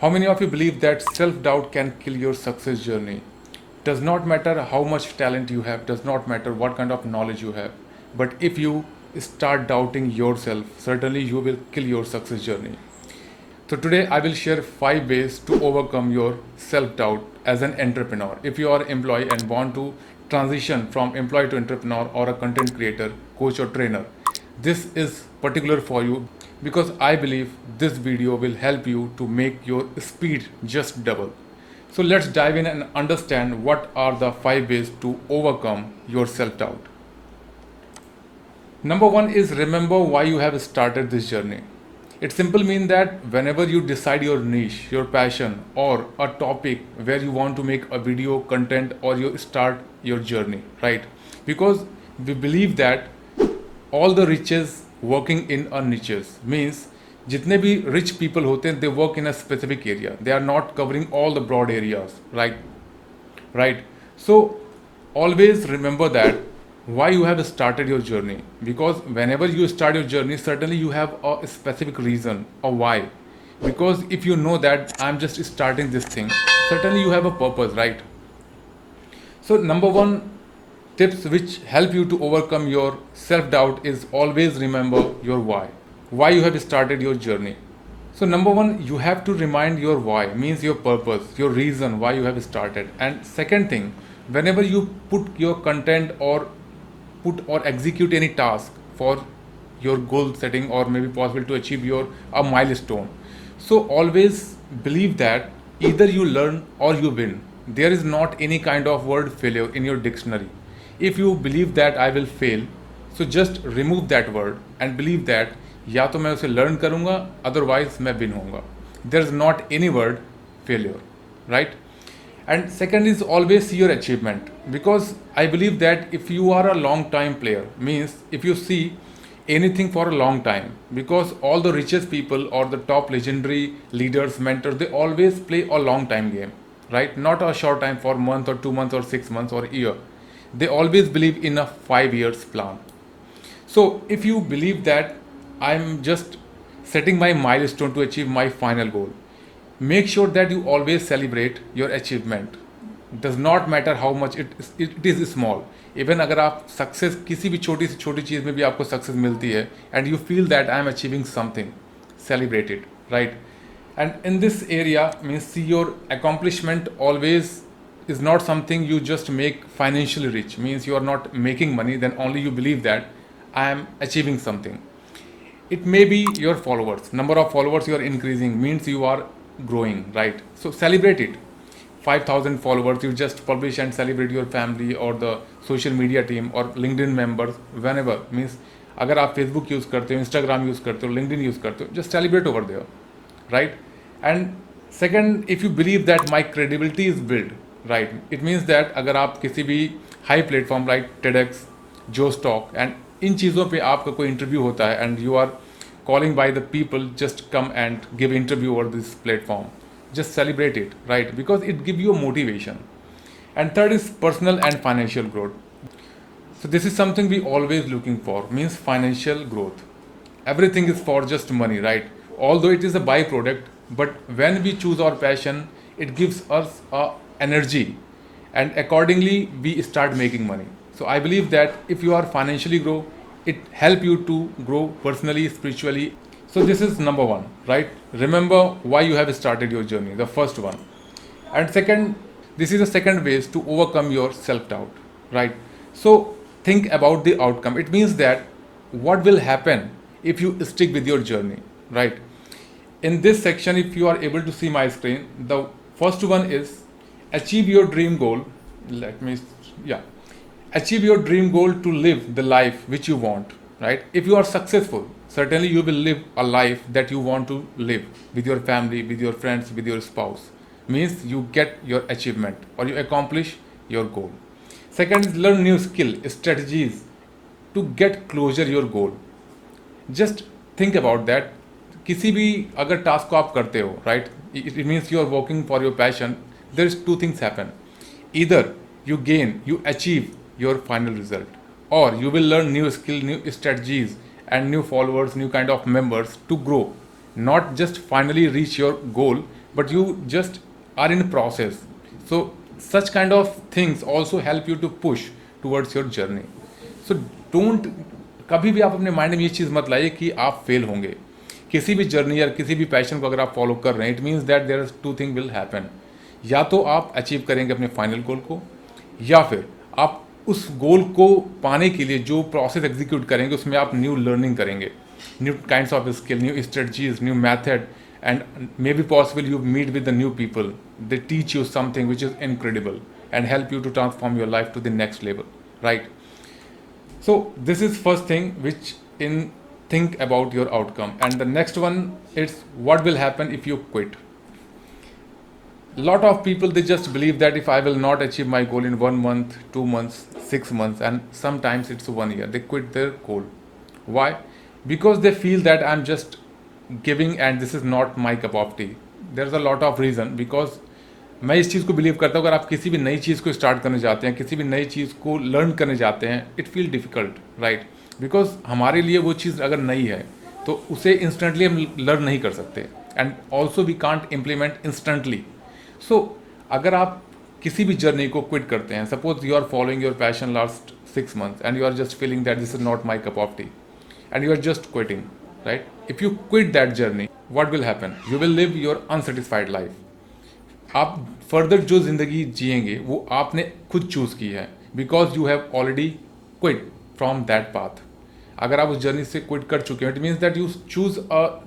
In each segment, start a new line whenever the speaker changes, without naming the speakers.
How many of you believe that self doubt can kill your success journey? Does not matter how much talent you have, does not matter what kind of knowledge you have, but if you start doubting yourself, certainly you will kill your success journey. So today I will share five ways to overcome your self-doubt as an entrepreneur. If you are employee and want to transition from employee to entrepreneur or a content creator, coach or trainer, this is particular for you because I believe this video will help you to make your speed just double. So let's dive in and understand what are the five ways to overcome your self-doubt. Number one is remember why you have started this journey. It simply means that whenever you decide your niche, your passion, or a topic where you want to make a video content or you start your journey, right? Because we believe that all the riches working in a niches means जितने भी rich people होते हैं they work in a specific area they are not covering all the broad areas right right so always remember that why you have started your journey because whenever you start your journey certainly you have a specific reason or why because if you know that i'm just starting this thing certainly you have a purpose right so number one tips which help you to overcome your self doubt is always remember your why. Why you have started your journey. So number one you have to remind your why means your purpose your reason why you have started. And second thing whenever you put your content or put or execute any task for your goal setting or maybe possible to achieve your a milestone. So always believe that either you learn or you win. There is not any kind of word failure in your dictionary if you believe that i will fail so just remove that word and believe that या तो मैं उसे learn करूंगा otherwise मैं win होऊंगा there is not any word failure right and second is always see your achievement because i believe that if you are a long time player means if you see anything for a long time because all the richest people or the top legendary leaders mentors they always play a long time game right not a short time for month or two months or six months or year they always believe in a five years plan so if you believe that I'm just setting my milestone to achieve my final goal. Make sure that you always celebrate your achievement. Does not matter how much it is, it is small. Even अगर आप success किसी भी छोटी से छोटी चीज़ में भी आपको सक्सेस मिलती है and you feel that I am achieving something celebrated right and in this area means see your accomplishment always is not something you just make financially rich means you are not making money then only you believe that i am achieving something it may be your followers number of followers you are increasing means you are growing right so celebrate it 5000 followers you just publish and celebrate your family or the social media team or linkedin members whenever means अगर आप Facebook use करते हो Instagram use करते हो LinkedIn use करते हो just celebrate over there right and second if you believe that my credibility is build right it means that अगर आप किसी भी हाई प्लेटफॉर्म लाइक टेडेक्स जो स्टॉक एंड इन चीज़ों पे आपका कोई इंटरव्यू होता है and you are calling by the people just come and give interview over this platform just celebrate it right because it give you a motivation and third is personal and financial growth so this is something we always looking for means financial growth everything is for just money right although it is a byproduct but when we choose our passion it gives us a energy and accordingly we start making money so I believe that if you are financially grow, it help you to grow personally, spiritually. So this is number one, right? Remember why you have started your journey, the first one. And second, this is the second ways to overcome your self-doubt, right? So think about the outcome. It means that what will happen if you stick with your journey, right? In this section, if you are able to see my screen, the first one is achieve your dream goal. Let me, yeah achieve your dream goal to live the life which you want right if you are successful certainly you will live a life that you want to live with your family with your friends with your spouse means you get your achievement or you accomplish your goal second is learn new skill strategies to get closer your goal just think about that किसी भी अगर task को आप करते हो right it means you are working for your passion there is two things happen इधर you gain you achieve your final result or you will learn new skill new strategies and new followers new kind of members to grow not just finally reach your goal but you just are in process so such kind of things also help you to push towards your journey so don't कभी भी आप अपने mind में ये चीज़ मत लाइए कि आप फेल होंगे किसी भी जर्नी या किसी भी पैशन को अगर आप फॉलो कर रहे हैं it means that there two thing will happen या तो आप अचीव करेंगे अपने फाइनल गोल को, या फिर आप उस गोल को पाने के लिए जो प्रोसेस एग्जीक्यूट करेंगे, उसमें आप न्यू लर्निंग करेंगे। New kind of skill new strategies new method and may be possible you meet with the new people they teach you something which is incredible and help you to transform your life to the next level right so this is first thing which in think about your outcome. And the next one is what will happen if you quit? Lot of people they just believe that if i will not achieve my goal in one month two months six months and sometimes it's one year they quit their goal why because they feel that i'm just giving and this is not my cup of tea there's a lot of reason because मैं इस चीज़ को believe करता हूँ अगर आप किसी भी नई चीज़ को स्टार्ट करने जाते हैं किसी भी नई चीज़ को लर्न करने जाते हैं it feel difficult right because हमारे लिए वो चीज़ अगर नई है तो उसे इंस्टेंटली हम लर्न नहीं कर सकते and also we can't implement instantly so अगर आप किसी भी जर्नी को क्विट करते हैं suppose you are following your passion last six months and you are just feeling that this is not my cup of tea and you are just quitting right if you quit that journey what will happen you will live your unsatisfied life आप further जो ज़िंदगी जिएँगे, वो आपने खुद choose की है because you have already quit from that path अगर आप उस जर्नी से क्विट कर चुके हैं it means that you choose a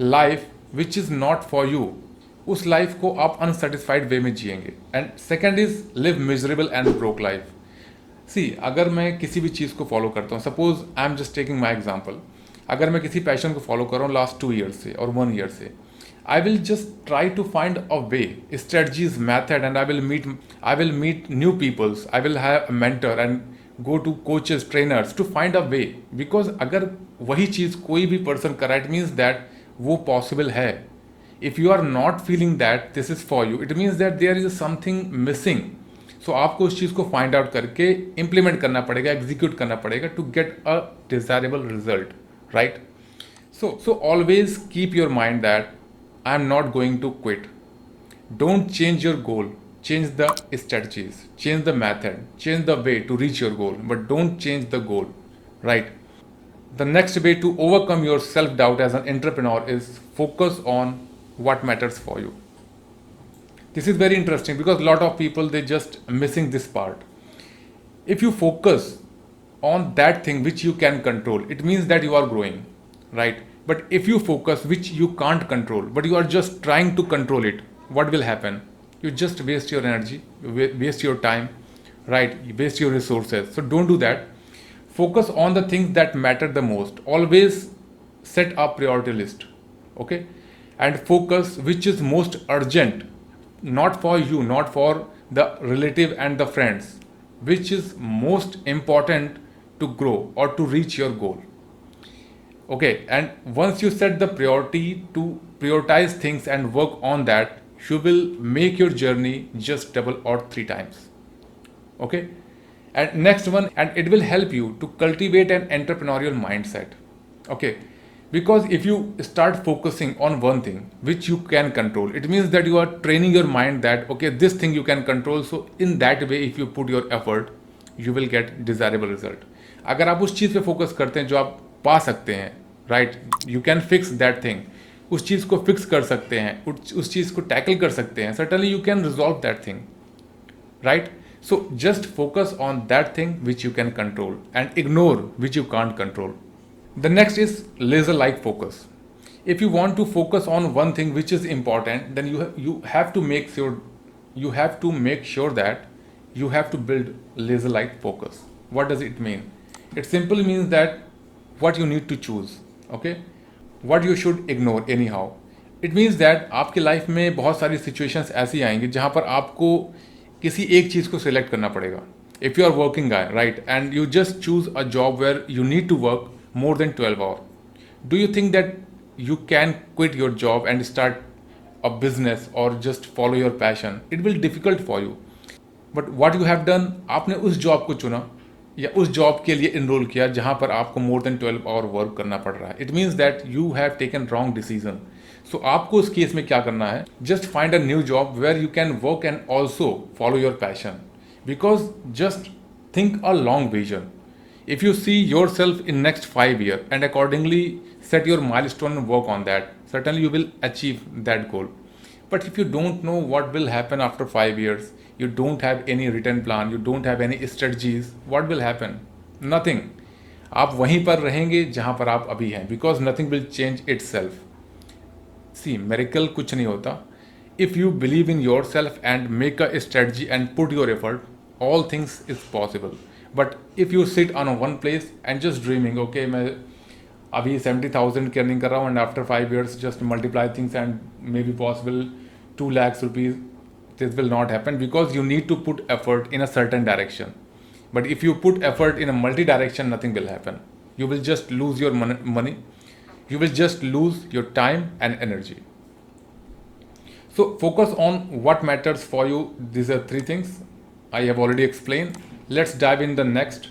life which is not for you उस लाइफ को आप अनसेटिस्फाइड वे में जिएँगे। And second is live miserable and broke life see अगर मैं किसी भी चीज़ को फॉलो करता हूँ suppose I am just taking my example अगर मैं किसी पैशन को फॉलो कर रहा हूँ लास्ट टू ईयर से और वन ईयर से I will just try to find a way strategies method and I will meet I will meet new peoples I will have mentor and go to coaches trainers to find a way because अगर वही चीज़ कोई भी person करा it means that वो possible है। If you are not feeling that this is for you, it means that there is something missing. So so, आपको उस चीज़ को फाइंड आउट करके इम्प्लीमेंट करना पड़ेगा एग्जीक्यूट करना पड़ेगा to get a desirable result right so so always keep your mind that I am not going to quit. Don't change your goal. Change the strategies, change the method, change the way to reach your goal, but don't change the goal. Right? The next way to overcome your self doubt as an entrepreneur is focus on what matters for you. This is very interesting because a lot of people they just missing this part. If you focus on that thing which you can control, it means that you are growing, right? But if you focus which you can't control, but you are just trying to control it, what will happen? You just waste your energy, waste your time, right? You waste your resources. So don't do that. Focus on the things that matter the most. Always set a priority list. Okay? And focus which is most urgent, not for you, not for the relative and the friends, which is most important to grow or to reach your goal. Okay and once you set the priority to prioritize things and work on that you will make your journey just double or three times. Okay? And next one and it will help you to cultivate an entrepreneurial mindset. Okay because if you start focusing on one thing which you can control it means that you are training your mind that okay this thing you can control so in that way if you put your effort you will get desirable result अगर आप उस चीज़ पे focus करते हैं जो आप पा सकते हैं right you can fix that thing उस चीज़ को फिक्स कर सकते हैं उस चीज़ को टैकल कर सकते हैं certainly you can resolve that thing right so just focus on that thing which you can control and ignore which you can't control the next is laser like focus if you want to focus on one thing which is important then you ha- you have to make sure you have to make sure that you have to build laser like focus what does it mean it simply means that what you need to choose okay what you should ignore any how it means that आपकी life में बहुत सारी situations ऐसी आएंगी जहाँ पर आपको किसी एक चीज़ को सिलेक्ट करना पड़ेगा if you are working guy right and you just choose a job where you need to work more than twelve hour do you think that you can quit your job and start a business और just follow your passion it will difficult for you but what you have done आपने उस job को चुना या उस job के लिए enrol किया जहाँ पर आपको more than twelve hour work करना पड़ रहा है it means that you have taken wrong decision so आपको उस केस में क्या करना है just find a new job where you can work and also follow your passion because just think a long vision. If you see yourself in next 5 years and accordingly set your milestone and work on that, certainly you will achieve that goal. But if you don't know what will happen after 5 years, you don't have any written plan, you don't have any strategies, what will happen? Nothing. आप वहीं पर रहेंगे जहाँ पर आप अभी हैं because nothing will change itself see miracle कुछ नहीं होता if you believe in yourself and make a strategy and put your effort all things is possible but if you sit on a one place and just dreaming okay मैं अभी seventy thousand की earning कर रहा हूँ and after five years just multiply things and may be possible to lakhs rupees this will not happen because you need to put effort in a certain direction but if you put effort in a multi direction nothing will happen you will just lose your money you will just lose your time and energy so focus on what matters for you these are three things I have already explained. Let's dive in the next.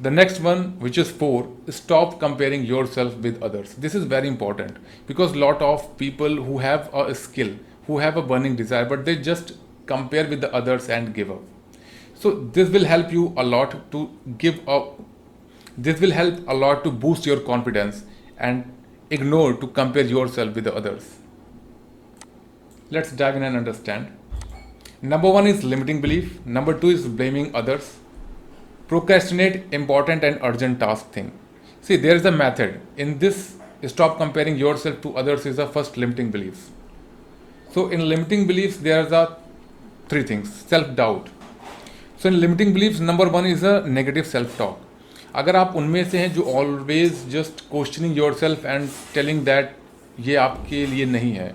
The next one, which is four, stop comparing yourself with others. This is very important because lot of people who have a skill, who have a burning desire, but they just compare with the others and give up. So this will help you a lot to give up. This will help a lot to boost your confidence and ignore to compare yourself with the others. Let's dive in and understand. Number one is limiting belief. Number two is blaming others. Procrastinate important and urgent task thing. See, there is a method. In this, stop comparing yourself to others is the first limiting beliefs. So in limiting beliefs, there are three things. Self-doubt. So in limiting beliefs, number one is a negative self-talk. अगर आप उनमें से हैं जो always just questioning yourself and telling that ये आपके लिए नहीं है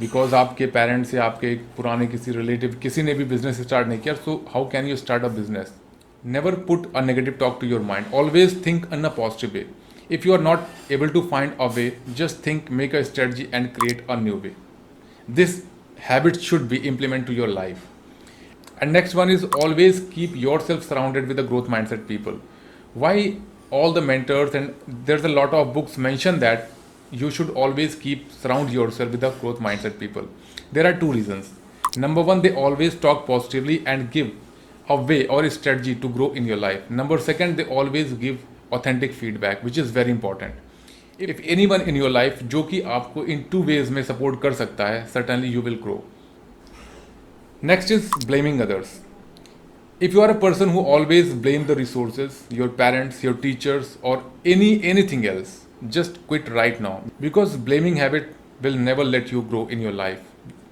बिकॉज़ आपके पेरेंट्स या आपके एक पुराने किसी रिलेटिव किसी ने भी बिज़नेस स्टार्ट नहीं किया so how can you start a business never put a negative talk to your mind always think on a positive way if you are not able to find a way just think make a strategy and create a new way this habit should be implement to your life and next one is always keep yourself surrounded with a growth mindset people why all the mentors and there is a lot of books mention that you should always keep surround yourself with the growth mindset people there are two reasons number one they always talk positively and give a way or a strategy to grow in your life number second they always give authentic feedback which is very important if anyone in your life जो कि आपको in two ways में support कर सकता है certainly you will grow next is blaming others if you are a person who always blame the resources your parents your teachers or any anything else just quit right now. Because blaming habit will never let you grow in your life.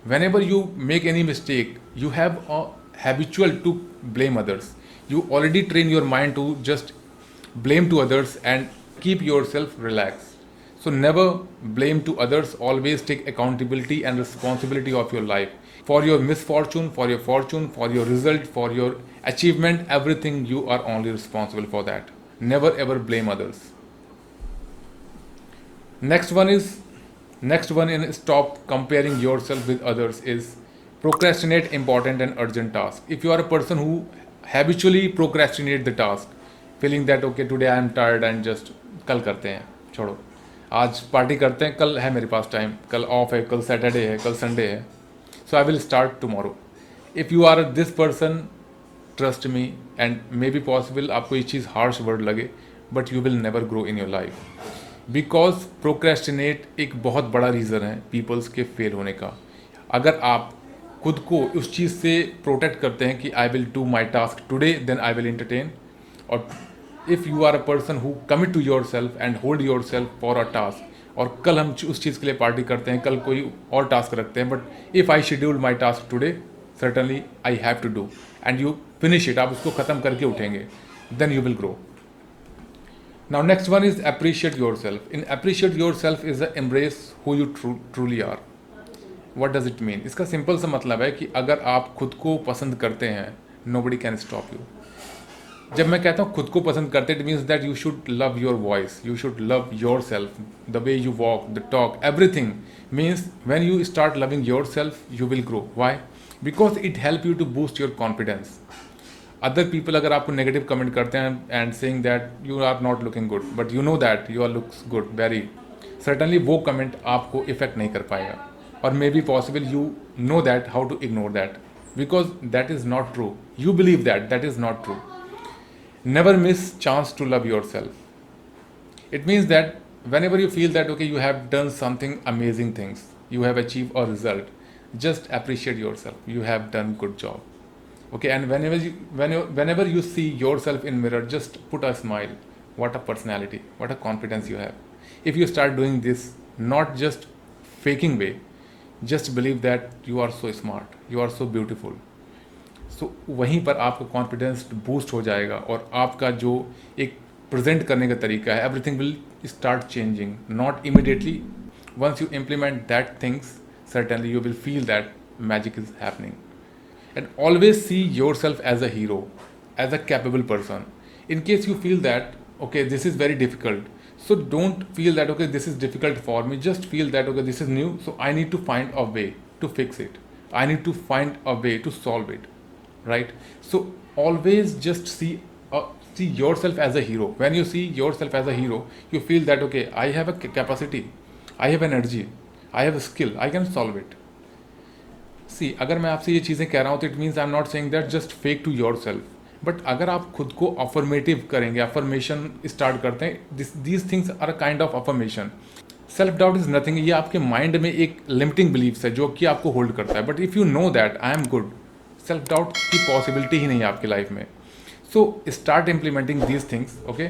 Whenever you make any mistake you have a habitual to blame others. You already train your mind to just blame to others and keep yourself relaxed. So never blame to others. Always take accountability and responsibility of your life. For your misfortune for your fortune for your result for your achievement everything you are only responsible for that. Never ever blame others next one is next one in stop comparing yourself with others is procrastinate important and urgent task if you are a person who habitually procrastinate the task feeling that okay today i am tired and just कल करते हैं छोड़ो आज party करते हैं कल है मेरे पास टाइम कल ऑफ है कल सैटरडे है कल संडे है so I will start tomorrow if you are this person trust me and may be possible आपको ये चीज़ हार्श वर्ड लगे but you will never grow in your life because procrastinate एक बहुत बड़ा रीज़न है पीपल्स के फेल होने का। अगर आप खुद को उस चीज़ से प्रोटेक्ट करते हैं कि I will do my task today then I will entertain और if you are a person who commit to yourself and hold yourself for a task और कल हम उस चीज़ के लिए पार्टी करते हैं, कल कोई और टास्क रखते हैं but if I schedule my task today certainly I have to do and you finish it आप उसको ख़त्म करके उठेंगे then you will grow Now, next one is appreciate yourself. In appreciate yourself is the embrace who you tru- truly are. What does it mean? इसका simple सा मतलब है कि अगर आप खुद को पसंद करते हैं nobody can stop you जब मैं कहता हूँ खुद को पसंद करते it means that you should love your voice you should love yourself the way you walk the talk everything means when you start loving yourself you will grow why because it help you to boost your confidence other people अगर आपको negative comment करते हैं and saying that you are not looking good but you know that you are looks good very certainly वो comment आपको effect नहीं कर पाएगा। और may be possible you know that how to ignore that because that is not true you believe that that is not true never miss chance to love yourself it means that whenever you feel that okay you have done something amazing things you have achieve a result just appreciate yourself you have done good job okay and whenever you whenever, whenever you see yourself in mirror just put a smile what a personality what a confidence you have if you start doing this not just faking way just believe that you are so smart you are so beautiful so so, वहीं पर आपका confidence boost हो जाएगा और आपका जो एक present करने का तरीका है everything will start changing not immediately once you implement that things certainly you will feel that magic is happening and always see yourself as a hero as a capable person. In case you feel that okay this is very difficult so don't feel that okay this is difficult for me. Just feel that okay this is new so i need to find a way to fix it. I need to find a way to solve it right? So always just see uh, see yourself as a hero. When you see yourself as a hero you feel that okay i have a capacity i have energy i have a skill i can solve it see अगर मैं आपसे ये चीज़ें कह रहा हूँ तो it means I am not saying that just fake to yourself but अगर आप खुद को अफर्मेटिव करेंगे अफर्मेशन स्टार्ट करते हैं this these things are a kind of affirmation self doubt is nothing ये आपके माइंड में एक लिमिटिंग बिलीव्स है, जो कि आपको होल्ड करता है. But if you know that I am good self doubt की पॉसिबिलिटी ही नहीं है आपकी लाइफ में. So start implementing these things okay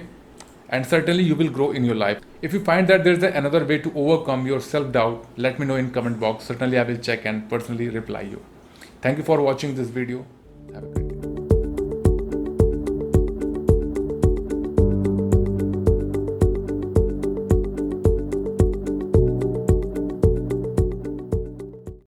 and certainly you will grow in your life. If you find that there is another way to overcome your self-doubt, let me know in comment box. Certainly I will check and personally reply you. Thank you for watching this video.